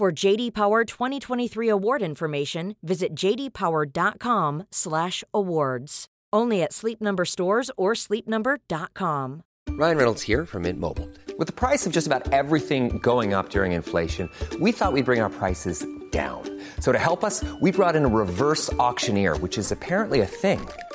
For JD Power 2023 award information, visit jdpower.com/awards. Only at Sleep Number stores or sleepnumber.com. Ryan Reynolds here from Mint Mobile. With the price of just about everything going up during inflation, we thought we'd bring our prices down. So to help us, we brought in a reverse auctioneer, which is apparently a thing.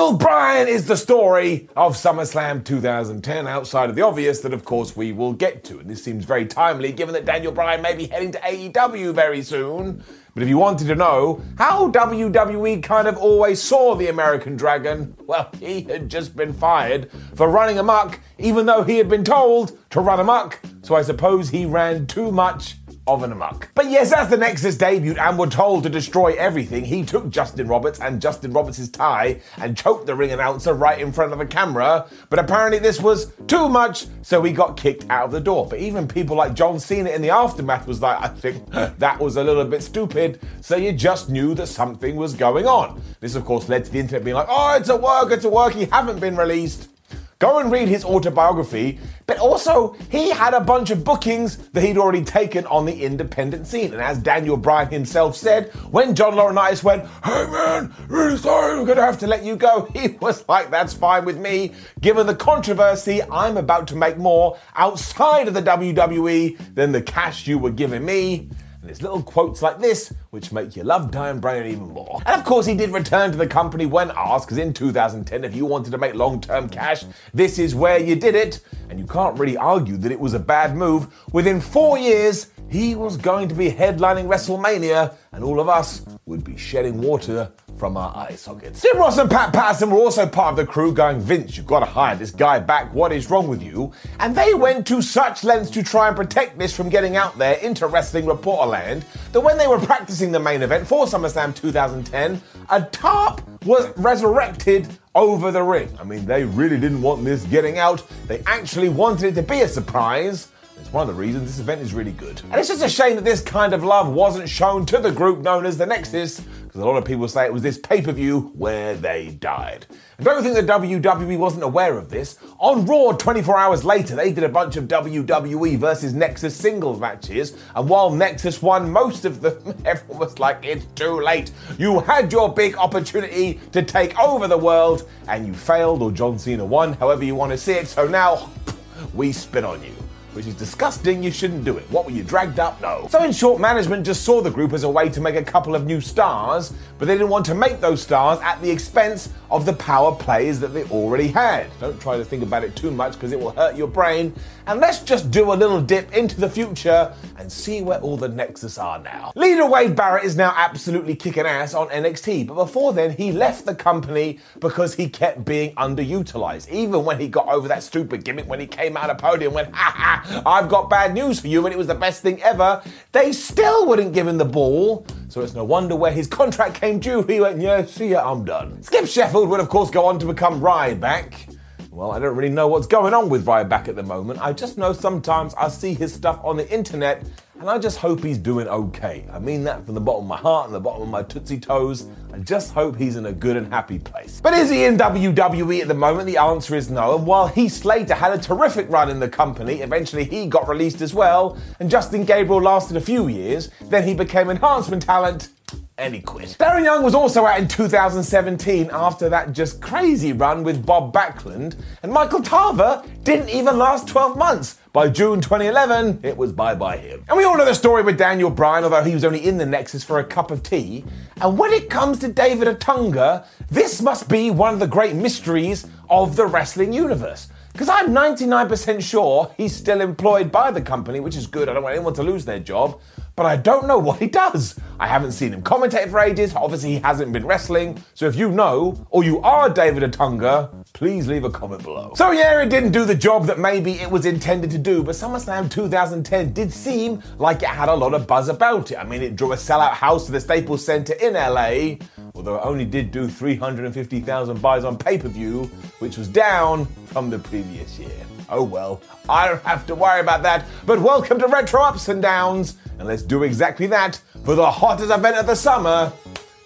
Daniel Bryan is the story of SummerSlam 2010, outside of the obvious that, of course, we will get to. And this seems very timely given that Daniel Bryan may be heading to AEW very soon. But if you wanted to know how WWE kind of always saw the American Dragon, well, he had just been fired for running amok, even though he had been told to run amok. So I suppose he ran too much of an amok. But yes, as the Nexus debuted and were told to destroy everything, he took Justin Roberts and Justin Roberts' tie and choked the ring announcer right in front of a camera. But apparently this was too much, so he got kicked out of the door. But even people like John Cena in the aftermath was like, I think that was a little bit stupid. So you just knew that something was going on. This, of course, led to the internet being like, oh, it's a work, it's a work, he haven't been released. Go and read his autobiography, but also he had a bunch of bookings that he'd already taken on the independent scene. And as Daniel Bryan himself said, when John Laurinaitis went, "Hey man, really sorry, we're gonna have to let you go," he was like, "That's fine with me. Given the controversy, I'm about to make more outside of the WWE than the cash you were giving me." And there's little quotes like this, which make you love Daniel Bryan even more. And of course, he did return to the company when asked, because in 2010, if you wanted to make long term cash, this is where you did it. And you can't really argue that it was a bad move. Within four years, he was going to be headlining WrestleMania, and all of us would be shedding water from our eye sockets. Jim Ross and Pat Patterson were also part of the crew going, Vince, you've got to hire this guy back. What is wrong with you? And they went to such lengths to try and protect this from getting out there into Wrestling Reporter land that when they were practicing the main event for SummerSlam 2010, a tarp was resurrected over the ring. I mean, they really didn't want this getting out. They actually wanted it to be a surprise. It's one of the reasons this event is really good. And it's just a shame that this kind of love wasn't shown to the group known as the Nexus, because a lot of people say it was this pay per view where they died. And don't think the WWE wasn't aware of this. On Raw 24 hours later, they did a bunch of WWE versus Nexus singles matches, and while Nexus won most of them, everyone was like, it's too late. You had your big opportunity to take over the world, and you failed, or John Cena won, however you want to see it, so now we spit on you which is disgusting. You shouldn't do it. What were you dragged up? No. So, in short, management just saw the group as a way to make a couple of new stars, but they didn't want to make those stars at the expense of the power plays that they already had. Don't try to think about it too much because it will hurt your brain. And let's just do a little dip into the future and see where all the Nexus are now. Leader Wade Barrett is now absolutely kicking ass on NXT, but before then, he left the company because he kept being underutilized. Even when he got over that stupid gimmick when he came out of podium went, ha ha, I've got bad news for you, and it was the best thing ever, they still wouldn't give him the ball. So it's no wonder where his contract came due, he went, yeah, see ya, I'm done. Skip Sheffield would, of course, go on to become Ryback. Well, I don't really know what's going on with Ryback at the moment. I just know sometimes I see his stuff on the internet and I just hope he's doing okay. I mean that from the bottom of my heart and the bottom of my tootsie toes. I just hope he's in a good and happy place. But is he in WWE at the moment? The answer is no. And while Heath Slater had a terrific run in the company, eventually he got released as well, and Justin Gabriel lasted a few years, then he became enhancement talent And he quit. Darren Young was also out in 2017 after that just crazy run with Bob Backlund, and Michael Tarver didn't even last 12 months. By June 2011, it was bye bye him. And we all know the story with Daniel Bryan, although he was only in the Nexus for a cup of tea. And when it comes to David Otunga, this must be one of the great mysteries of the wrestling universe. Because I'm 99% sure he's still employed by the company, which is good. I don't want anyone to lose their job but I don't know what he does. I haven't seen him commentate for ages. Obviously, he hasn't been wrestling. So if you know, or you are David Otunga, please leave a comment below. So yeah, it didn't do the job that maybe it was intended to do, but SummerSlam 2010 did seem like it had a lot of buzz about it. I mean, it drew a sellout house to the Staples Center in LA, although it only did do 350,000 buys on pay-per-view, which was down from the previous year. Oh well, I don't have to worry about that. But welcome to Retro Ups and Downs, and let's do exactly that for the hottest event of the summer.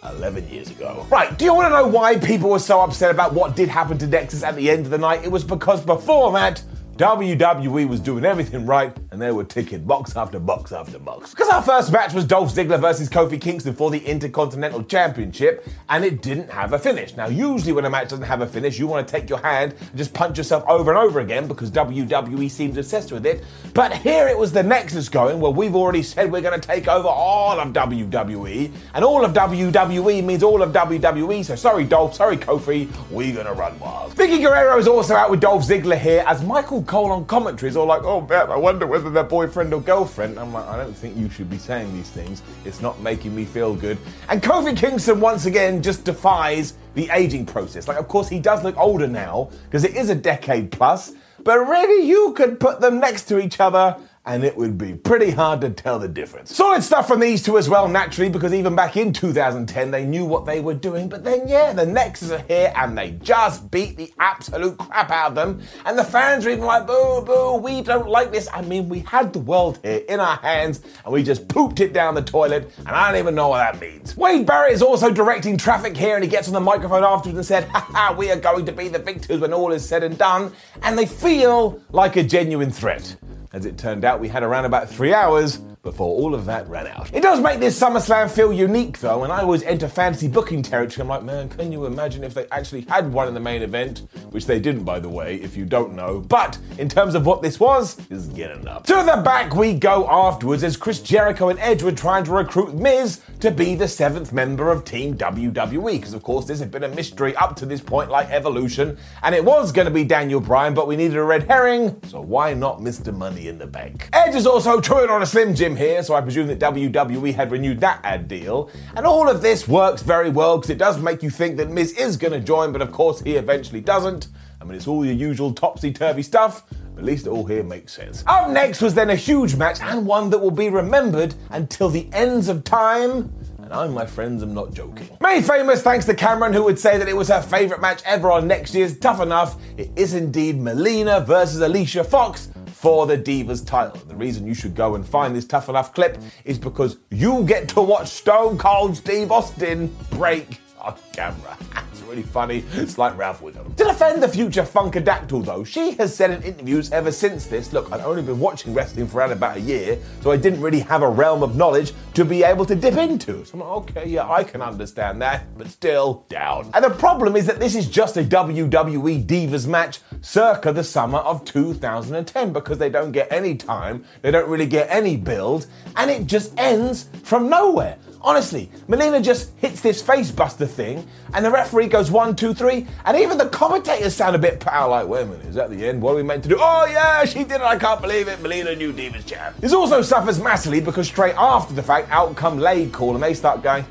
11 years ago. Right, do you want to know why people were so upset about what did happen to Nexus at the end of the night? It was because before that, WWE was doing everything right and they were ticking box after box after box. Because our first match was Dolph Ziggler versus Kofi Kingston for the Intercontinental Championship and it didn't have a finish. Now, usually when a match doesn't have a finish, you want to take your hand and just punch yourself over and over again because WWE seems obsessed with it. But here it was the Nexus going where we've already said we're going to take over all of WWE and all of WWE means all of WWE. So sorry, Dolph, sorry, Kofi, we're going to run wild. Vickie Guerrero is also out with Dolph Ziggler here as Michael Cole on commentaries or like, oh, Beth, I wonder whether they're boyfriend or girlfriend. I'm like, I don't think you should be saying these things. It's not making me feel good. And Kofi Kingston once again just defies the aging process. Like, of course, he does look older now because it is a decade plus, but really, you could put them next to each other and it would be pretty hard to tell the difference. Solid stuff from these two as well, naturally, because even back in 2010, they knew what they were doing. But then, yeah, the Nexus are here and they just beat the absolute crap out of them. And the fans are even like, boo, boo, we don't like this. I mean, we had the world here in our hands and we just pooped it down the toilet, and I don't even know what that means. Wade Barrett is also directing traffic here and he gets on the microphone afterwards and said, haha, we are going to be the victors when all is said and done. And they feel like a genuine threat. As it turned out, we had around about three hours before all of that ran out. It does make this SummerSlam feel unique though, and I always enter fantasy booking territory. I'm like, man, can you imagine if they actually had one in the main event? Which they didn't, by the way, if you don't know. But in terms of what this was, is getting up. To the back we go afterwards as Chris Jericho and Edge were trying to recruit Miz to be the seventh member of Team WWE. Because, of course, this had been a mystery up to this point, like Evolution, and it was going to be Daniel Bryan, but we needed a red herring, so why not Mr. Money in the Bank? Edge is also chewing on a Slim Jim here, so I presume that WWE had renewed that ad deal. And all of this works very well because it does make you think that Miz is going to join, but of course he eventually doesn't. I mean, it's all your usual topsy turvy stuff, but at least it all here makes sense. Up next was then a huge match and one that will be remembered until the ends of time. And I, my friends, am not joking. Made famous thanks to Cameron, who would say that it was her favourite match ever on next year's Tough Enough. It is indeed Melina versus Alicia Fox for the Divas title. The reason you should go and find this tough enough clip is because you get to watch Stone Cold Steve Austin break on camera. really funny. It's like Ralph Wiggum. To defend the future Funkadactyl, though, she has said in interviews ever since this look, I'd only been watching wrestling for around about a year, so I didn't really have a realm of knowledge to be able to dip into. So I'm like, okay, yeah, I can understand that, but still down. And the problem is that this is just a WWE Divas match circa the summer of 2010 because they don't get any time, they don't really get any build, and it just ends from nowhere. Honestly, Melina just hits this facebuster thing, and the referee goes one, two, three, and even the commentators sound a bit out like, wait a minute, is that the end? What are we meant to do? Oh yeah, she did it, I can't believe it. Melina, new Divas champ. This also suffers massively because straight after the fact, out come LayCool, and they start going,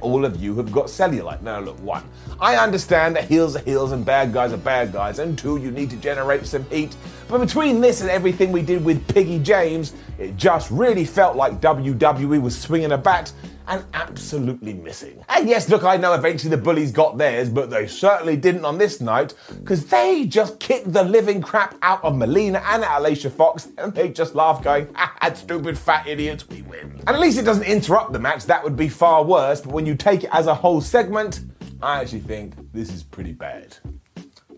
all of you have got cellulite. Now look, one, I understand that heels are heels and bad guys are bad guys, and two, you need to generate some heat. But between this and everything we did with Piggy James, it just really felt like WWE was swinging a bat and absolutely missing. And yes, look, I know eventually the bullies got theirs, but they certainly didn't on this night, because they just kicked the living crap out of Melina and Alicia Fox, and they just laughed, going, ha stupid fat idiots, we win. And at least it doesn't interrupt the match, that would be far worse, but when you take it as a whole segment, I actually think this is pretty bad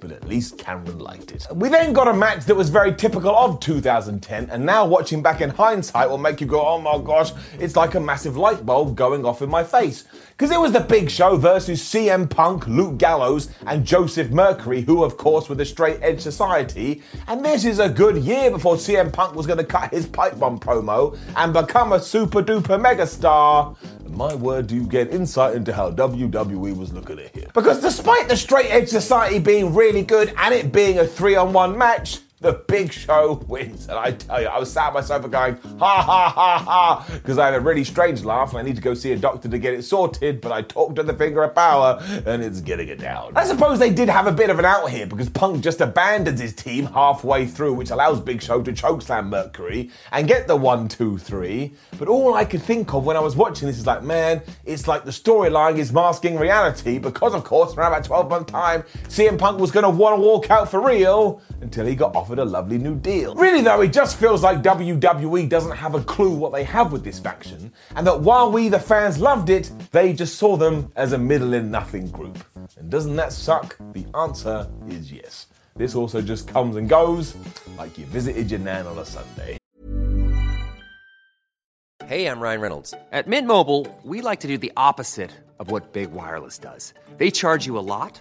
but at least Cameron liked it. We then got a match that was very typical of 2010, and now watching back in hindsight will make you go, oh my gosh, it's like a massive light bulb going off in my face. Because it was the big show versus CM Punk, Luke Gallows, and Joseph Mercury, who, of course, were the straight edge society. And this is a good year before CM Punk was going to cut his pipe bomb promo and become a super duper megastar. My word, do you get insight into how WWE was looking at him? Because despite the straight edge society being really good and it being a three on one match, the big show wins. And I tell you, I was sat on my sofa going, ha ha ha ha, because I had a really strange laugh and I need to go see a doctor to get it sorted, but I talked to the finger of power and it's getting it down. I suppose they did have a bit of an out here because Punk just abandons his team halfway through, which allows Big Show to chokeslam Mercury and get the one, two, three. But all I could think of when I was watching this is like, man, it's like the storyline is masking reality because, of course, around about 12 month time, CM Punk was going to want to walk out for real until he got offered a lovely new deal. Really, though, it just feels like WWE doesn't have a clue what they have with this faction, and that while we, the fans, loved it, they just saw them as a middling nothing group. And doesn't that suck? The answer is yes. This also just comes and goes like you visited your nan on a Sunday. Hey, I'm Ryan Reynolds. At Mint Mobile, we like to do the opposite of what Big Wireless does. They charge you a lot,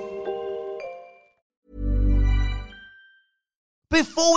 Before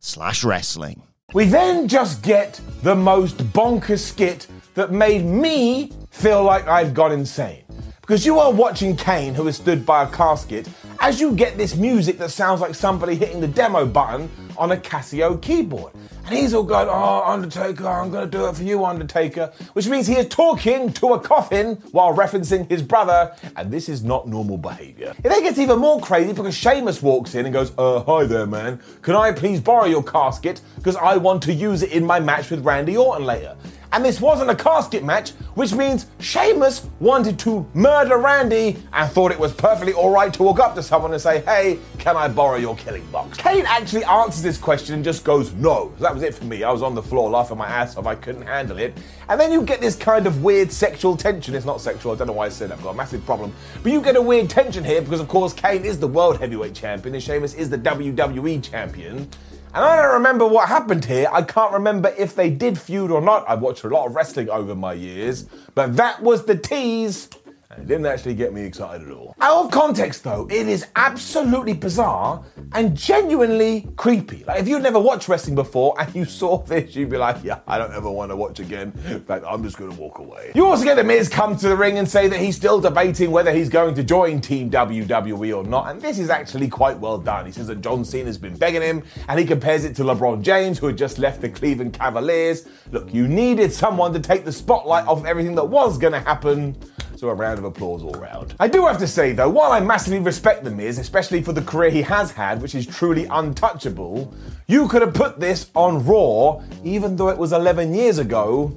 slash wrestling. We then just get the most bonkers skit that made me feel like I'd gone insane. Because you are watching Kane, who is stood by a casket, as you get this music that sounds like somebody hitting the demo button on a Casio keyboard. And he's all going, Oh, Undertaker, I'm going to do it for you, Undertaker. Which means he is talking to a coffin while referencing his brother, and this is not normal behavior. It then gets even more crazy because Sheamus walks in and goes, Uh, hi there, man. Can I please borrow your casket? Because I want to use it in my match with Randy Orton later. And this wasn't a casket match, which means Sheamus wanted to murder Randy and thought it was perfectly alright to walk up to someone and say, Hey, can I borrow your killing box? Kane actually answers this question and just goes, No. So that was it for me. I was on the floor laughing my ass off. I couldn't handle it. And then you get this kind of weird sexual tension. It's not sexual. I don't know why I said that. I've got a massive problem. But you get a weird tension here because, of course, Kane is the world heavyweight champion and Sheamus is the WWE champion. And I don't remember what happened here. I can't remember if they did feud or not. I've watched a lot of wrestling over my years, but that was the tease. It didn't actually get me excited at all. Out of context, though, it is absolutely bizarre and genuinely creepy. Like, if you'd never watched wrestling before and you saw this, you'd be like, yeah, I don't ever want to watch again. In fact, I'm just going to walk away. You also get The Miz come to the ring and say that he's still debating whether he's going to join Team WWE or not. And this is actually quite well done. He says that John Cena's been begging him and he compares it to LeBron James, who had just left the Cleveland Cavaliers. Look, you needed someone to take the spotlight off everything that was going to happen. So a round of applause all round. I do have to say though, while I massively respect The Miz, especially for the career he has had, which is truly untouchable, you could have put this on Raw, even though it was 11 years ago,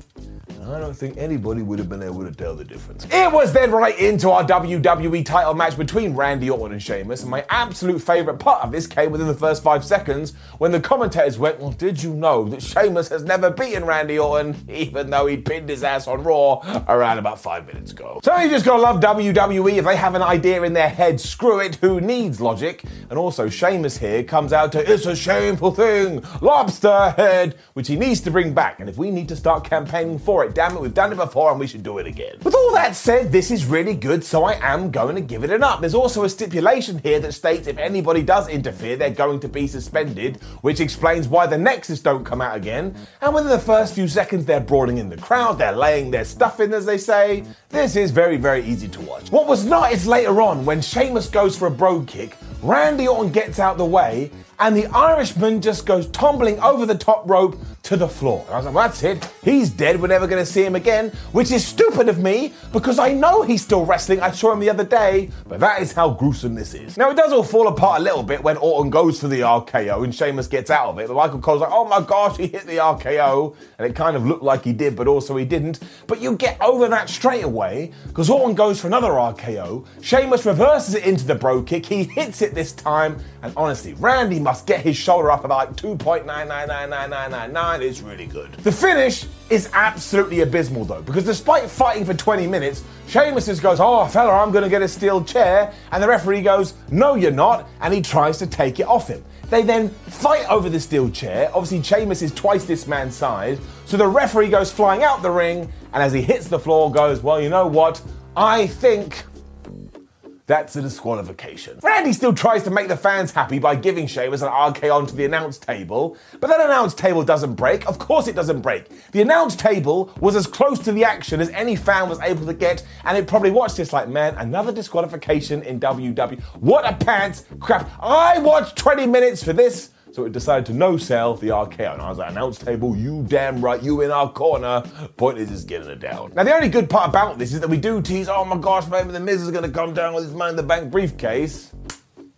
I don't think anybody would have been able to tell the difference. It was then right into our WWE title match between Randy Orton and Sheamus, and my absolute favourite part of this came within the first five seconds when the commentators went, Well, did you know that Sheamus has never beaten Randy Orton, even though he pinned his ass on Raw around about five minutes ago? So you just gotta love WWE. If they have an idea in their head, screw it, who needs logic? And also, Sheamus here comes out to It's a shameful thing, lobster head, which he needs to bring back. And if we need to start campaigning for it, damn it, we've done it before and we should do it again. With all that said, this is really good, so I am going to give it an up. There's also a stipulation here that states if anybody does interfere, they're going to be suspended, which explains why the Nexus don't come out again. And within the first few seconds, they're brawling in the crowd, they're laying their stuff in, as they say. This is very, very easy to watch. What was not is later on when Sheamus goes for a brogue kick, Randy Orton gets out the way, and the Irishman just goes tumbling over the top rope to the floor. And I was like, well, that's it. He's dead. We're never going to see him again, which is stupid of me because I know he's still wrestling. I saw him the other day, but that is how gruesome this is. Now, it does all fall apart a little bit when Orton goes for the RKO and Sheamus gets out of it. But Michael Cole's like, oh my gosh, he hit the RKO. And it kind of looked like he did, but also he didn't. But you get over that straight away because Orton goes for another RKO. Sheamus reverses it into the brogue kick. He hits it this time. And honestly, Randy must get his shoulder up at like 2.9999999 man is really good. The finish is absolutely abysmal though, because despite fighting for 20 minutes, Sheamus just goes, Oh, fella, I'm going to get a steel chair. And the referee goes, No, you're not. And he tries to take it off him. They then fight over the steel chair. Obviously, Sheamus is twice this man's size. So the referee goes flying out the ring. And as he hits the floor, goes, Well, you know what? I think that's a disqualification. Randy still tries to make the fans happy by giving Sheamus an RK onto the announce table, but that announce table doesn't break. Of course it doesn't break. The announce table was as close to the action as any fan was able to get, and it probably watched this like, man, another disqualification in WW. What a pants crap. I watched 20 minutes for this. So it decided to no sell the RKO. And I was like, announce table, you damn right, you in our corner. Point is just getting it down. Now, the only good part about this is that we do tease, oh my gosh, maybe the Miz is going to come down with his man the bank briefcase.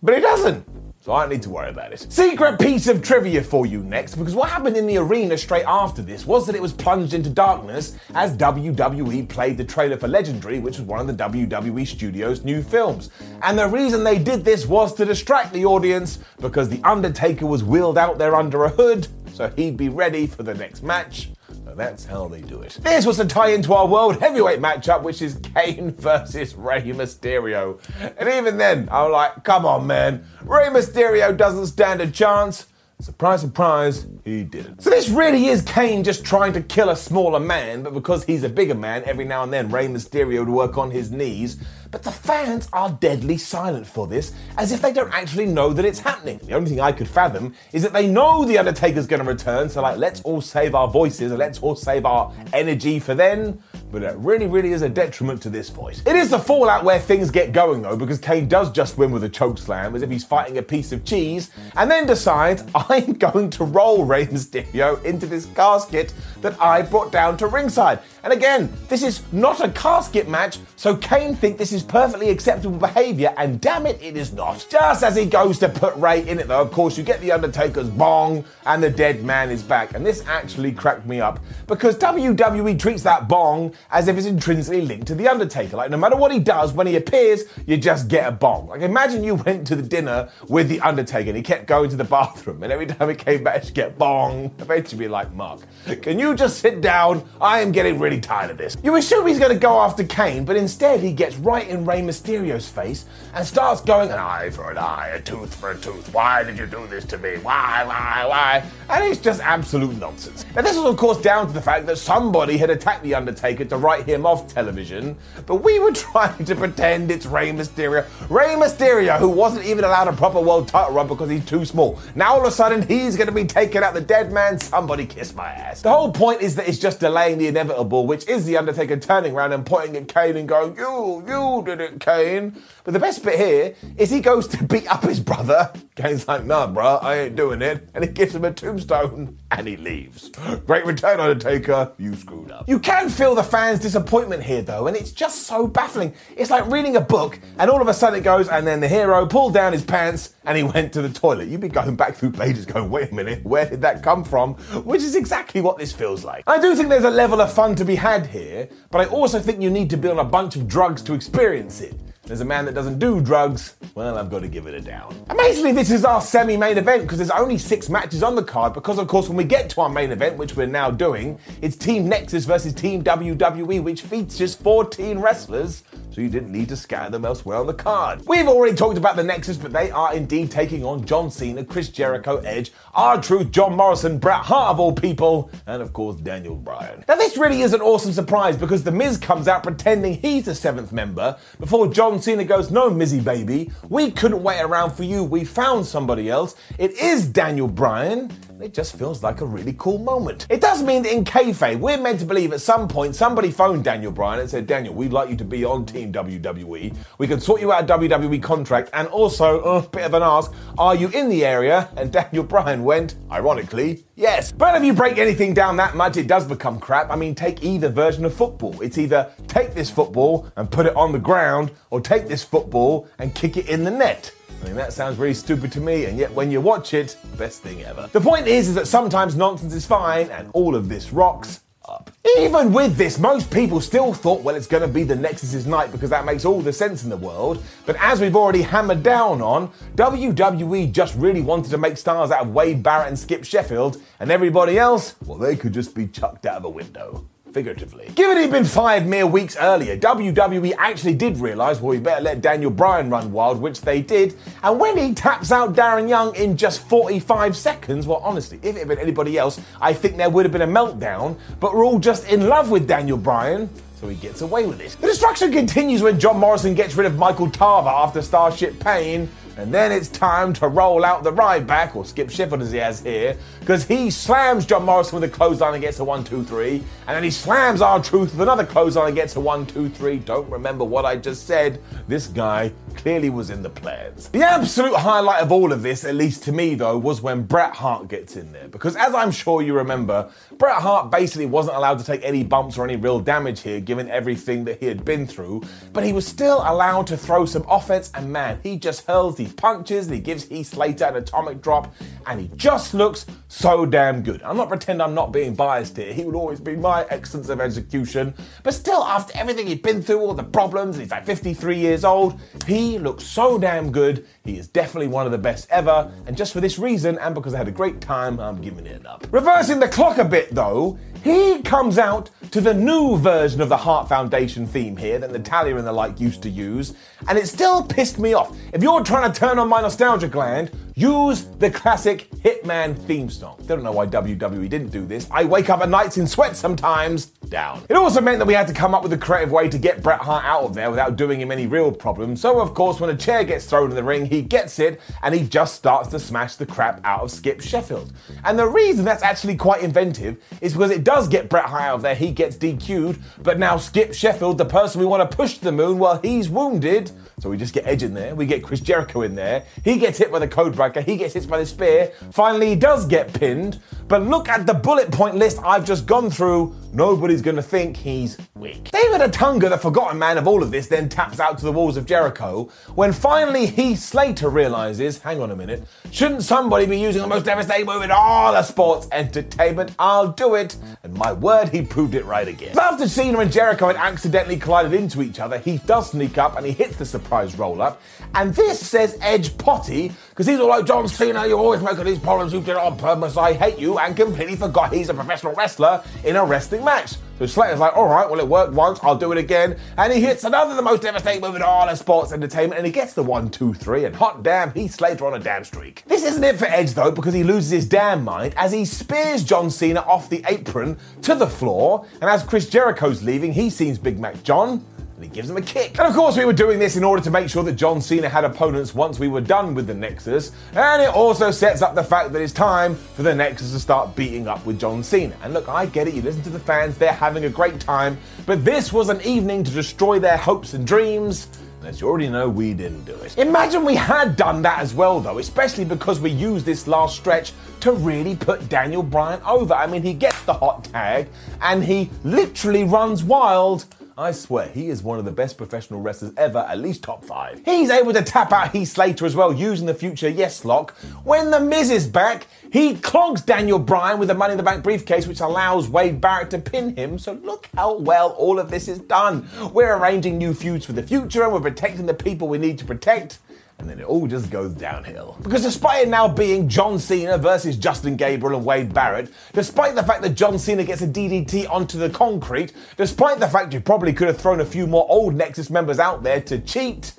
But he doesn't. So I don't need to worry about it. Secret piece of trivia for you next, because what happened in the arena straight after this was that it was plunged into darkness as WWE played the trailer for Legendary, which was one of the WWE studios' new films. And the reason they did this was to distract the audience because The Undertaker was wheeled out there under a hood, so he'd be ready for the next match. That's how they do it. This was to tie into our World Heavyweight matchup, which is Kane versus Rey Mysterio. And even then, I'm like, come on, man. Rey Mysterio doesn't stand a chance. Surprise, surprise, he didn't. So this really is Kane just trying to kill a smaller man, but because he's a bigger man, every now and then Rey Mysterio would work on his knees. But the fans are deadly silent for this, as if they don't actually know that it's happening. The only thing I could fathom is that they know The Undertaker's gonna return, so like, let's all save our voices and let's all save our energy for then. But it really, really is a detriment to this voice. It is the fallout where things get going though, because Kane does just win with a chokeslam as if he's fighting a piece of cheese, and then decides, I'm going to roll Rey Mysterio into this casket that I brought down to ringside. And again, this is not a casket match, so Kane thinks this is perfectly acceptable behavior, and damn it, it is not. Just as he goes to put Rey in it, though, of course, you get the Undertaker's bong, and the dead man is back. And this actually cracked me up because WWE treats that bong as if it's intrinsically linked to the Undertaker. Like, no matter what he does, when he appears, you just get a bong. Like, imagine you went to the dinner with the Undertaker and he kept going to the bathroom, and every time he came back, you get bong. Eventually, be like, Mark, can you just sit down? I am getting really tired of this. You assume he's going to go after Kane, but instead he gets right in Rey Mysterio's face and starts going an eye for an eye, a tooth for a tooth. Why did you do this to me? Why, why, why? And it's just absolute nonsense. Now, this was, of course, down to the fact that somebody had attacked The Undertaker to write him off television, but we were trying to pretend it's Rey Mysterio. Rey Mysterio, who wasn't even allowed a proper world title run because he's too small. Now all of a sudden he's going to be taking out the dead man. Somebody kiss my ass. The whole point is that it's just delaying the inevitable, which is the Undertaker turning around and pointing at Kane and going, "You, you did it, Kane." But the best bit here is he goes to beat up his brother. Kane's like, "Nah, bro, I ain't doing it," and he gives him a tombstone and he leaves. Great return, Undertaker. You screwed up. You can feel the fans' disappointment here, though, and it's just so baffling. It's like reading a book, and all of a sudden it goes, and then the hero pulled down his pants and he went to the toilet. You'd be going back through pages going, wait a minute, where did that come from? Which is exactly what this feels like. I do think there's a level of fun to be had here, but I also think you need to be on a bunch of drugs to experience it. There's a man that doesn't do drugs, well, I've got to give it a down. Amazingly, this is our semi main event because there's only six matches on the card. Because, of course, when we get to our main event, which we're now doing, it's Team Nexus versus Team WWE, which features 14 wrestlers so you didn't need to scatter them elsewhere on the card. We've already talked about the Nexus, but they are indeed taking on John Cena, Chris Jericho, Edge, R-Truth, John Morrison, Bret Hart of all people, and of course Daniel Bryan. Now this really is an awesome surprise because The Miz comes out pretending he's the seventh member before John Cena goes, no Mizzy baby, we couldn't wait around for you, we found somebody else. It is Daniel Bryan. It just feels like a really cool moment. It does mean that in kayfabe, we're meant to believe at some point somebody phoned Daniel Bryan and said, Daniel, we'd like you to be on Team WWE. We can sort you out a WWE contract. And also, a uh, bit of an ask, are you in the area? And Daniel Bryan went, ironically, yes. But if you break anything down that much, it does become crap. I mean, take either version of football. It's either take this football and put it on the ground, or take this football and kick it in the net. I mean, that sounds really stupid to me, and yet when you watch it, best thing ever. The point is, is that sometimes nonsense is fine, and all of this rocks up. Even with this, most people still thought, well, it's going to be the Nexus's night because that makes all the sense in the world. But as we've already hammered down on, WWE just really wanted to make stars out of Wade Barrett and Skip Sheffield, and everybody else, well, they could just be chucked out of a window figuratively. Given he'd been fired mere weeks earlier, WWE actually did realise, well, we better let Daniel Bryan run wild, which they did. And when he taps out Darren Young in just 45 seconds, well, honestly, if it had been anybody else, I think there would have been a meltdown. But we're all just in love with Daniel Bryan so he gets away with it. The destruction continues when John Morrison gets rid of Michael Tarver after Starship Pain and then it's time to roll out the Ryback, or Skip Sheffield as he has here, because he slams John Morrison with a clothesline and gets a 1 2 3. And then he slams R-Truth with another clothesline and gets a 1 2 3. Don't remember what I just said. This guy clearly was in the plans. The absolute highlight of all of this, at least to me though, was when Bret Hart gets in there. Because as I'm sure you remember, Bret Hart basically wasn't allowed to take any bumps or any real damage here, given everything that he had been through. But he was still allowed to throw some offense, and man, he just hurls the these punches and he gives Heath Slater an atomic drop and he just looks so damn good. I'm not pretending I'm not being biased here. He will always be my excellence of execution. But still, after everything he's been through, all the problems, he's like 53 years old, he looks so damn good. He is definitely one of the best ever. And just for this reason, and because I had a great time, I'm giving it up. Reversing the clock a bit though, he comes out to the new version of the Heart Foundation theme here that Natalya and the like used to use, and it still pissed me off. If you're trying to turn on my nostalgia gland, use the classic Hitman theme song. Don't know why WWE didn't do this. I wake up at nights in sweat sometimes. Down. It also meant that we had to come up with a creative way to get Bret Hart out of there without doing him any real problems. So, of course, when a chair gets thrown in the ring, he gets it and he just starts to smash the crap out of Skip Sheffield. And the reason that's actually quite inventive is because it does get Bret Hart out of there, he gets DQ'd, but now Skip Sheffield, the person we want to push to the moon, well, he's wounded. So we just get Edge in there, we get Chris Jericho in there, he gets hit by the code breaker, he gets hit by the spear, finally he does get pinned, but look at the bullet point list I've just gone through. Nobody's gonna think he's weak. David Otunga, the forgotten man of all of this, then taps out to the walls of Jericho when finally Heath Slater realizes, hang on a minute, shouldn't somebody be using the most devastating move in all of sports entertainment? I'll do it. And my word, he proved it right again. After Cena and Jericho had accidentally collided into each other, Heath does sneak up and he hits the surprise roll up. And this says Edge potty, because he's all like, John Cena, you're always making these problems, you did it on purpose, I hate you, and completely forgot he's a professional wrestler in a wrestling match. So Slater's like, all right, well, it worked once, I'll do it again. And he hits another the most devastating move in all of sports entertainment, and he gets the one, two, three, and hot damn, he's Slater on a damn streak. This isn't it for Edge, though, because he loses his damn mind as he spears John Cena off the apron to the floor, and as Chris Jericho's leaving, he sees Big Match John and he gives him a kick. And of course, we were doing this in order to make sure that John Cena had opponents once we were done with the Nexus, and it also sets up the fact that it's time for the Nexus to start beating up with John Cena. And look, I get it, you listen to the fans, they're having a great time, but this was an evening to destroy their hopes and dreams. and As you already know, we didn't do it. Imagine we had done that as well, though, especially because we used this last stretch to really put Daniel Bryan over. I mean, he gets the hot tag and he literally runs wild I swear, he is one of the best professional wrestlers ever, at least top five. He's able to tap out Heath Slater as well, using the future yes lock. When The Miz is back, he clogs Daniel Bryan with the Money in the Bank briefcase, which allows Wade Barrett to pin him. So look how well all of this is done. We're arranging new feuds for the future and we're protecting the people we need to protect and then it all just goes downhill. Because despite it now being John Cena versus Justin Gabriel and Wade Barrett, despite the fact that John Cena gets a DDT onto the concrete, despite the fact you probably could have thrown a few more old Nexus members out there to cheat,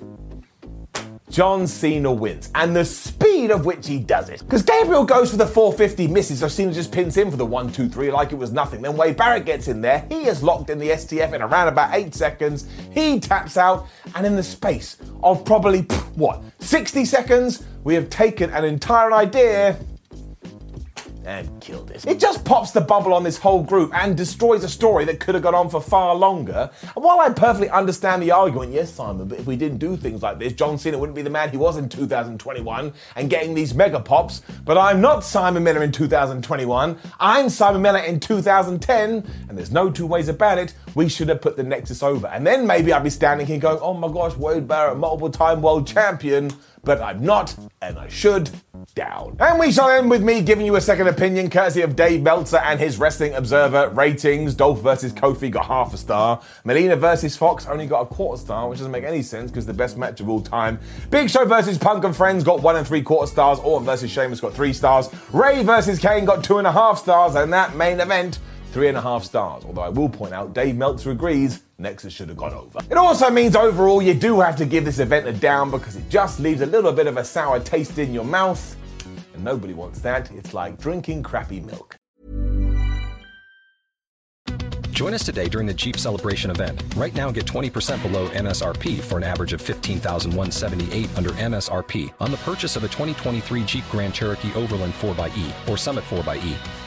John Cena wins, and the speed of which he does it. Because Gabriel goes for the 450, misses, so Cena just pins him for the 1 2 3 like it was nothing. Then Wade Barrett gets in there, he is locked in the STF in around about 8 seconds, he taps out, and in the space of probably, what, 60 seconds, we have taken an entire idea and killed it. It just pops the bubble on this whole group and destroys a story that could have gone on for far longer. And while I perfectly understand the argument, yes, Simon, but if we didn't do things like this, John Cena wouldn't be the man he was in 2021 and getting these mega pops. But I'm not Simon Miller in 2021. I'm Simon Miller in 2010, and there's no two ways about it. We should have put the Nexus over. And then maybe I'd be standing here going, oh my gosh, Wade Barrett, multiple time world champion but I'm not, and I should. Down. And we shall end with me giving you a second opinion, courtesy of Dave Meltzer and his Wrestling Observer ratings. Dolph versus Kofi got half a star. Melina versus Fox only got a quarter star, which doesn't make any sense because the best match of all time. Big Show versus Punk and Friends got one and three quarter stars. Orton versus Sheamus got three stars. Rey versus Kane got two and a half stars, and that main event three and a half stars. Although I will point out, Dave Meltzer agrees Nexus should have gone over. It also means overall you do have to give this event a down because it just leaves a little bit of a sour taste in your mouth. And nobody wants that. It's like drinking crappy milk. Join us today during the Jeep Celebration event. Right now, get 20% below MSRP for an average of 15178 under MSRP on the purchase of a 2023 Jeep Grand Cherokee Overland 4xE or Summit 4xE.